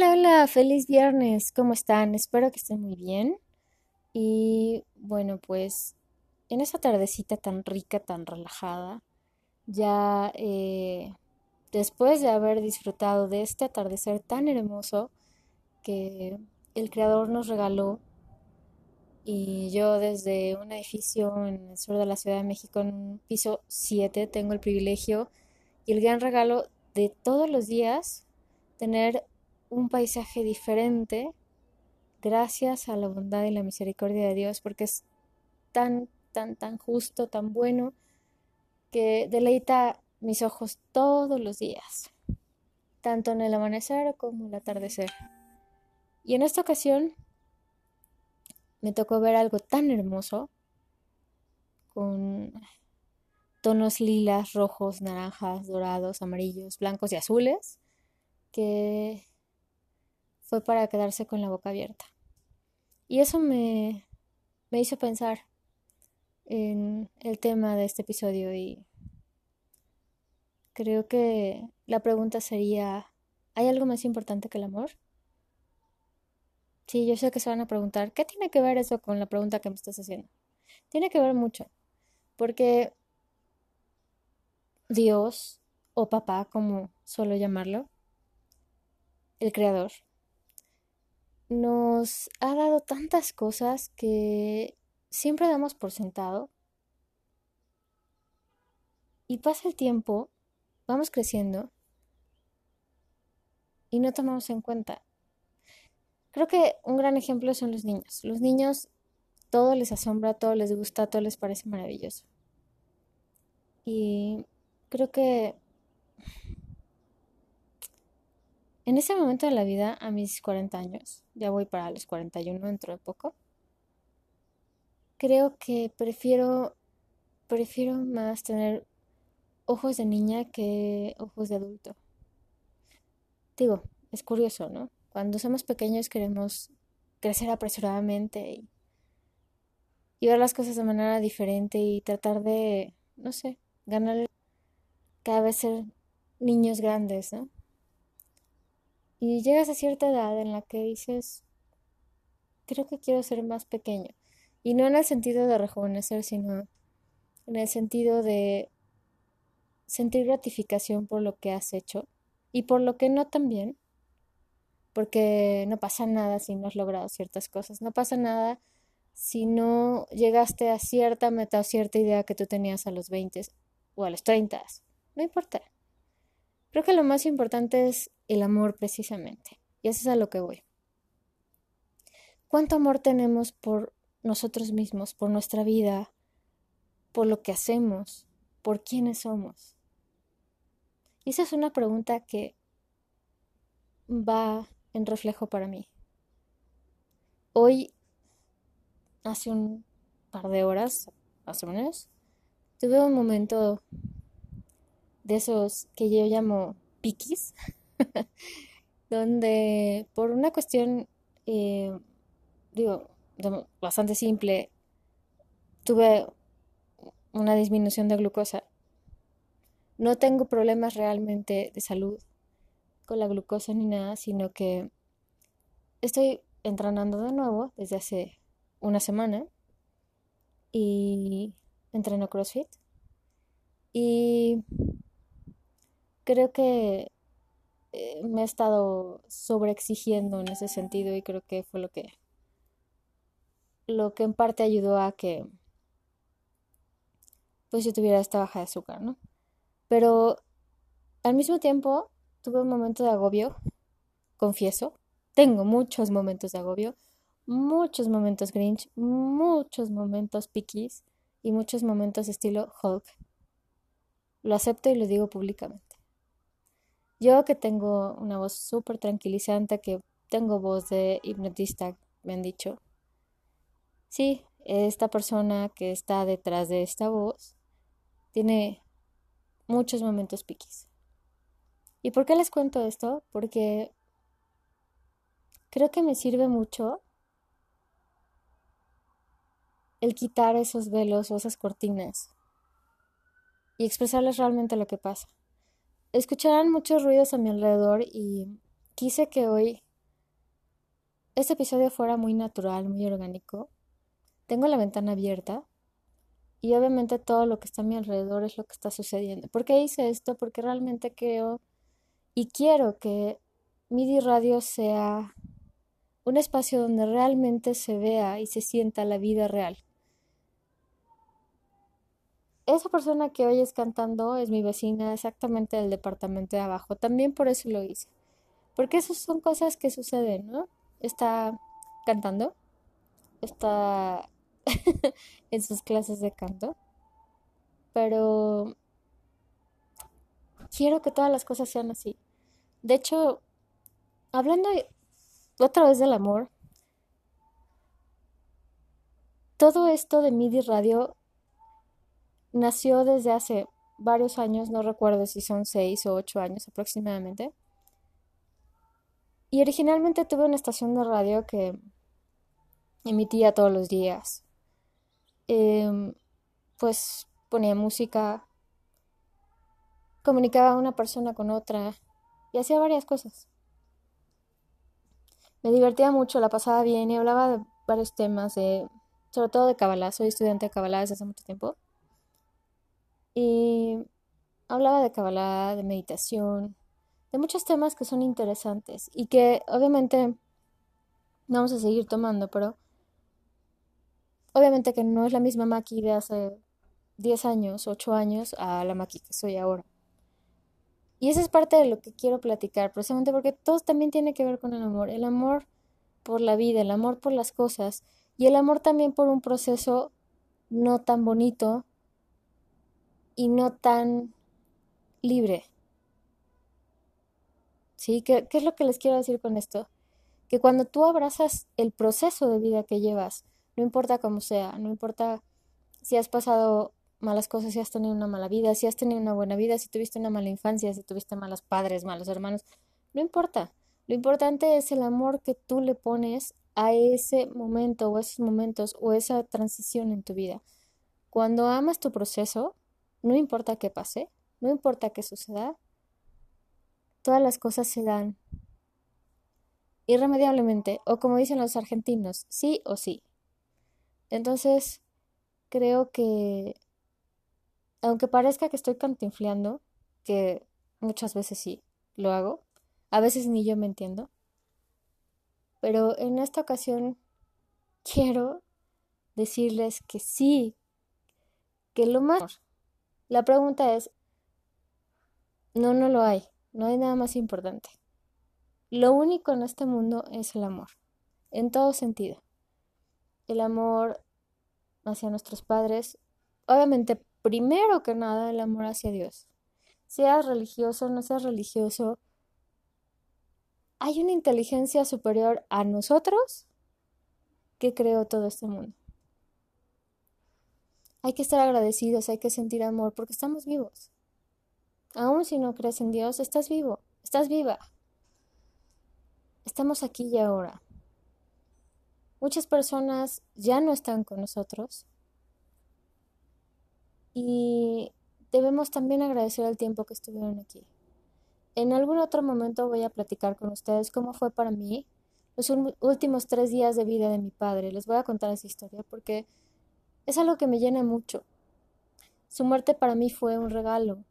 Hola, hola, feliz viernes, ¿cómo están? Espero que estén muy bien. Y bueno, pues en esa tardecita tan rica, tan relajada, ya eh, después de haber disfrutado de este atardecer tan hermoso que el Creador nos regaló, y yo desde un edificio en el sur de la Ciudad de México, en un piso 7, tengo el privilegio y el gran regalo de todos los días tener un paisaje diferente gracias a la bondad y la misericordia de Dios, porque es tan, tan, tan justo, tan bueno, que deleita mis ojos todos los días, tanto en el amanecer como el atardecer. Y en esta ocasión me tocó ver algo tan hermoso, con tonos lilas, rojos, naranjas, dorados, amarillos, blancos y azules, que fue para quedarse con la boca abierta. Y eso me, me hizo pensar en el tema de este episodio y creo que la pregunta sería, ¿hay algo más importante que el amor? Sí, yo sé que se van a preguntar, ¿qué tiene que ver eso con la pregunta que me estás haciendo? Tiene que ver mucho, porque Dios o papá, como suelo llamarlo, el creador, nos ha dado tantas cosas que siempre damos por sentado. Y pasa el tiempo, vamos creciendo y no tomamos en cuenta. Creo que un gran ejemplo son los niños. Los niños todo les asombra, todo les gusta, todo les parece maravilloso. Y creo que En ese momento de la vida, a mis 40 años, ya voy para los 41 dentro de poco, creo que prefiero, prefiero más tener ojos de niña que ojos de adulto. Digo, es curioso, ¿no? Cuando somos pequeños queremos crecer apresuradamente y, y ver las cosas de manera diferente y tratar de, no sé, ganar cada vez ser niños grandes, ¿no? Y llegas a cierta edad en la que dices, creo que quiero ser más pequeño. Y no en el sentido de rejuvenecer, sino en el sentido de sentir gratificación por lo que has hecho y por lo que no también, porque no pasa nada si no has logrado ciertas cosas, no pasa nada si no llegaste a cierta meta o cierta idea que tú tenías a los 20 o a los 30, no importa. Creo que lo más importante es el amor precisamente. Y eso es a lo que voy. ¿Cuánto amor tenemos por nosotros mismos, por nuestra vida, por lo que hacemos, por quiénes somos? Y esa es una pregunta que va en reflejo para mí. Hoy, hace un par de horas, más o menos, tuve un momento de esos que yo llamo piquis, donde por una cuestión, eh, digo, bastante simple, tuve una disminución de glucosa. No tengo problemas realmente de salud con la glucosa ni nada, sino que estoy entrenando de nuevo desde hace una semana y entreno CrossFit. Y creo que eh, me he estado sobreexigiendo en ese sentido y creo que fue lo que lo que en parte ayudó a que pues yo tuviera esta baja de azúcar, ¿no? Pero al mismo tiempo tuve un momento de agobio, confieso, tengo muchos momentos de agobio, muchos momentos Grinch, muchos momentos Pickies y muchos momentos estilo Hulk. Lo acepto y lo digo públicamente. Yo que tengo una voz súper tranquilizante, que tengo voz de hipnotista, me han dicho. Sí, esta persona que está detrás de esta voz tiene muchos momentos piquis. ¿Y por qué les cuento esto? Porque creo que me sirve mucho el quitar esos velos o esas cortinas y expresarles realmente lo que pasa escucharán muchos ruidos a mi alrededor y quise que hoy este episodio fuera muy natural, muy orgánico. Tengo la ventana abierta y obviamente todo lo que está a mi alrededor es lo que está sucediendo. ¿Por qué hice esto? Porque realmente creo y quiero que MIDI Radio sea un espacio donde realmente se vea y se sienta la vida real. Esa persona que oyes cantando es mi vecina exactamente del departamento de abajo. También por eso lo hice. Porque esas son cosas que suceden, ¿no? Está cantando, está en sus clases de canto, pero quiero que todas las cosas sean así. De hecho, hablando otra vez del amor, todo esto de MIDI Radio nació desde hace varios años, no recuerdo si son seis o ocho años aproximadamente. Y originalmente tuve una estación de radio que emitía todos los días. Em, pues ponía música, comunicaba una persona con otra y hacía varias cosas. Me divertía mucho, la pasaba bien y hablaba de varios temas, de, sobre todo de Kabbalah. Soy estudiante de Kabbalah desde hace mucho tiempo. Y hablaba de Kabbalah, de meditación, de muchos temas que son interesantes y que obviamente vamos a seguir tomando, pero obviamente que no es la misma Maki de hace 10 años, 8 años a la Maki que soy ahora. Y esa es parte de lo que quiero platicar, precisamente porque todo también tiene que ver con el amor, el amor por la vida, el amor por las cosas y el amor también por un proceso no tan bonito y no tan libre. ¿Sí? ¿Qué, ¿Qué, es lo que les quiero decir con esto? Que cuando tú abrazas el proceso de vida que llevas, no importa cómo sea, no importa si has pasado malas cosas, si has tenido una mala vida, si has tenido una buena vida, si tuviste una mala infancia, si tuviste malos padres, malos hermanos, no importa. Lo importante es el amor que tú le pones a ese momento o esos momentos o esa transición en tu vida. Cuando amas tu proceso, no importa qué pase, no importa qué suceda, todas las cosas se dan irremediablemente, o como dicen los argentinos, sí o sí. Entonces, creo que, aunque parezca que estoy cantinfleando, que muchas veces sí lo hago, a veces ni yo me entiendo, pero en esta ocasión quiero decirles que sí, que lo más la pregunta es, no, no lo hay, no hay nada más importante. Lo único en este mundo es el amor, en todo sentido. El amor hacia nuestros padres, obviamente, primero que nada, el amor hacia Dios. Seas religioso, no seas religioso, hay una inteligencia superior a nosotros que creó todo este mundo. Hay que estar agradecidos, hay que sentir amor porque estamos vivos. Aún si no crees en Dios, estás vivo, estás viva. Estamos aquí y ahora. Muchas personas ya no están con nosotros y debemos también agradecer el tiempo que estuvieron aquí. En algún otro momento voy a platicar con ustedes cómo fue para mí los últimos tres días de vida de mi padre. Les voy a contar esa historia porque es algo que me llena mucho. Su muerte para mí fue un regalo.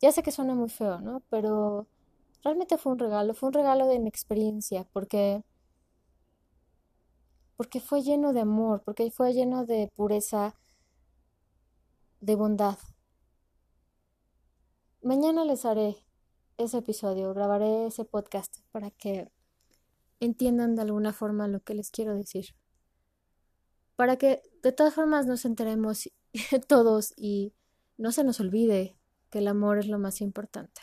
Ya sé que suena muy feo, ¿no? Pero realmente fue un regalo, fue un regalo de inexperiencia, porque porque fue lleno de amor, porque fue lleno de pureza, de bondad. Mañana les haré ese episodio, grabaré ese podcast para que entiendan de alguna forma lo que les quiero decir para que de todas formas nos enteremos todos y no se nos olvide que el amor es lo más importante.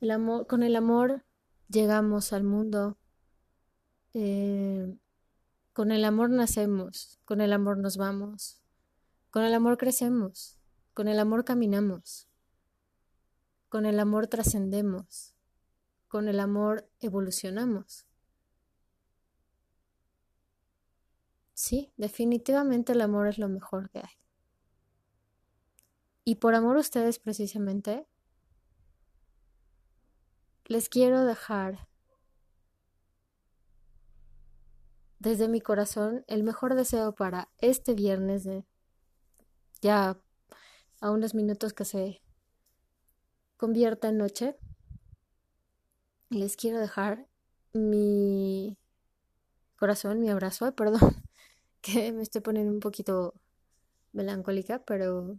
El amor, con el amor llegamos al mundo, eh, con el amor nacemos, con el amor nos vamos, con el amor crecemos, con el amor caminamos, con el amor trascendemos, con el amor evolucionamos. Sí, definitivamente el amor es lo mejor que hay. Y por amor a ustedes precisamente, les quiero dejar desde mi corazón el mejor deseo para este viernes de ya a unos minutos que se convierta en noche. Les quiero dejar mi corazón, mi abrazo, perdón, que me estoy poniendo un poquito melancólica, pero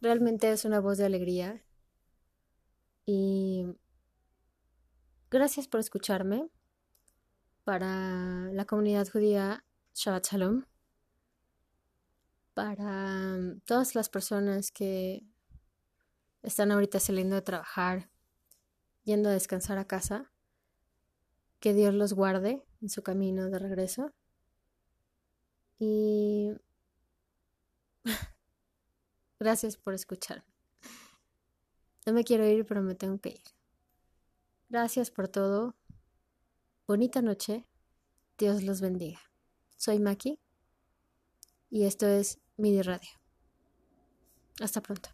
realmente es una voz de alegría. Y gracias por escucharme para la comunidad judía Shabbat Shalom, para todas las personas que están ahorita saliendo de trabajar, yendo a descansar a casa, que Dios los guarde en su camino de regreso. Y gracias por escuchar. No me quiero ir, pero me tengo que ir. Gracias por todo. Bonita noche. Dios los bendiga. Soy Maki y esto es Midi Radio. Hasta pronto.